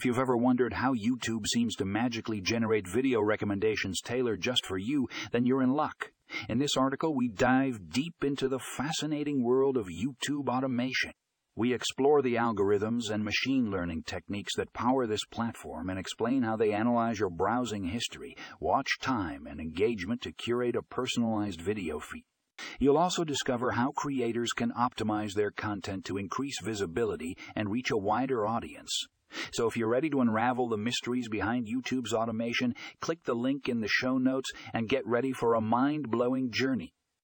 If you've ever wondered how YouTube seems to magically generate video recommendations tailored just for you, then you're in luck. In this article, we dive deep into the fascinating world of YouTube automation. We explore the algorithms and machine learning techniques that power this platform and explain how they analyze your browsing history, watch time, and engagement to curate a personalized video feed. You'll also discover how creators can optimize their content to increase visibility and reach a wider audience. So if you're ready to unravel the mysteries behind YouTube's automation, click the link in the show notes and get ready for a mind blowing journey